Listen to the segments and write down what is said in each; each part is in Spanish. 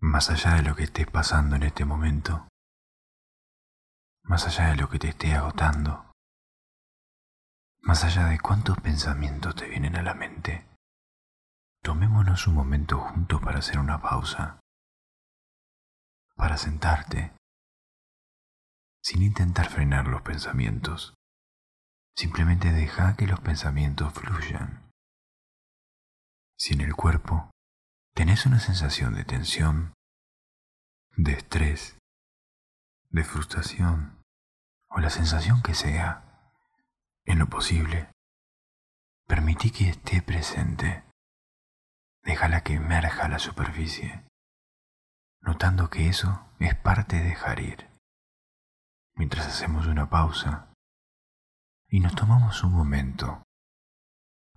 Más allá de lo que estés pasando en este momento, más allá de lo que te esté agotando, más allá de cuántos pensamientos te vienen a la mente, tomémonos un momento juntos para hacer una pausa, para sentarte, sin intentar frenar los pensamientos. Simplemente deja que los pensamientos fluyan. Si en el cuerpo tenés una sensación de tensión, de estrés, de frustración o la sensación que sea, en lo posible, permití que esté presente. Déjala que emerja a la superficie, notando que eso es parte de dejar ir. Mientras hacemos una pausa y nos tomamos un momento,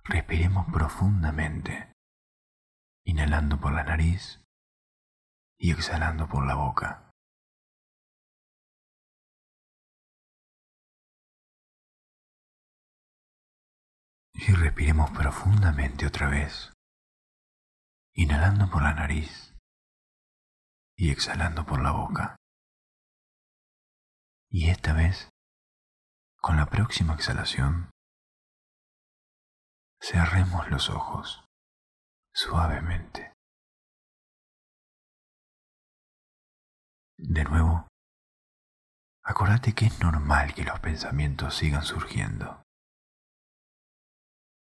respiremos profundamente, inhalando por la nariz y exhalando por la boca. Y respiremos profundamente otra vez, inhalando por la nariz y exhalando por la boca. Y esta vez, con la próxima exhalación, cerremos los ojos suavemente. De nuevo, acordate que es normal que los pensamientos sigan surgiendo.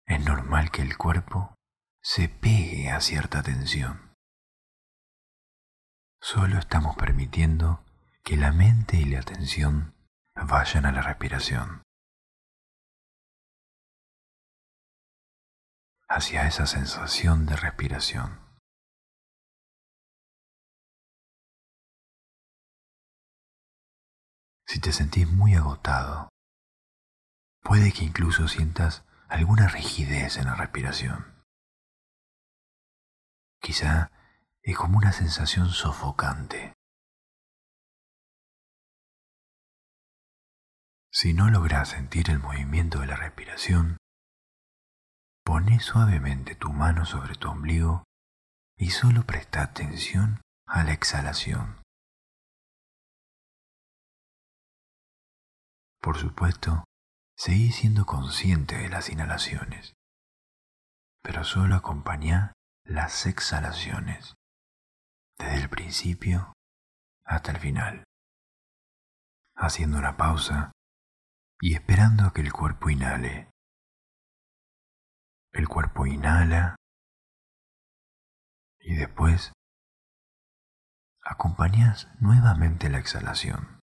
Es normal que el cuerpo se pegue a cierta tensión. Solo estamos permitiendo que la mente y la atención vayan a la respiración, hacia esa sensación de respiración. Si te sentís muy agotado, puede que incluso sientas alguna rigidez en la respiración. Quizá es como una sensación sofocante. Si no logras sentir el movimiento de la respiración, pone suavemente tu mano sobre tu ombligo y solo presta atención a la exhalación. Por supuesto, seguí siendo consciente de las inhalaciones, pero solo acompañá las exhalaciones, desde el principio hasta el final, haciendo una pausa y esperando a que el cuerpo inhale. El cuerpo inhala y después acompañas nuevamente la exhalación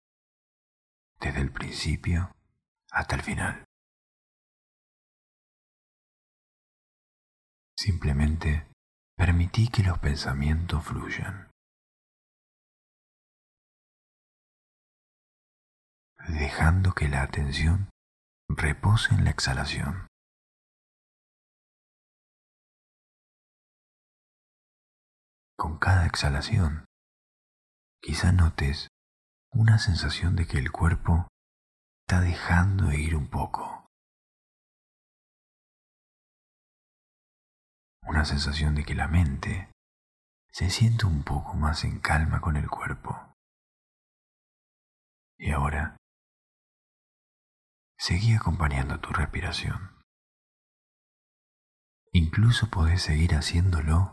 desde el principio hasta el final. Simplemente permití que los pensamientos fluyan. dejando que la atención repose en la exhalación. Con cada exhalación, quizá notes una sensación de que el cuerpo está dejando ir un poco. Una sensación de que la mente se siente un poco más en calma con el cuerpo. Y ahora, seguí acompañando tu respiración. Incluso podés seguir haciéndolo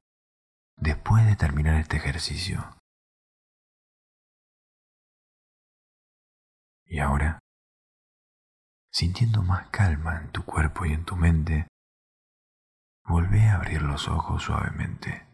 después de terminar este ejercicio. Y ahora, sintiendo más calma en tu cuerpo y en tu mente, volvé a abrir los ojos suavemente.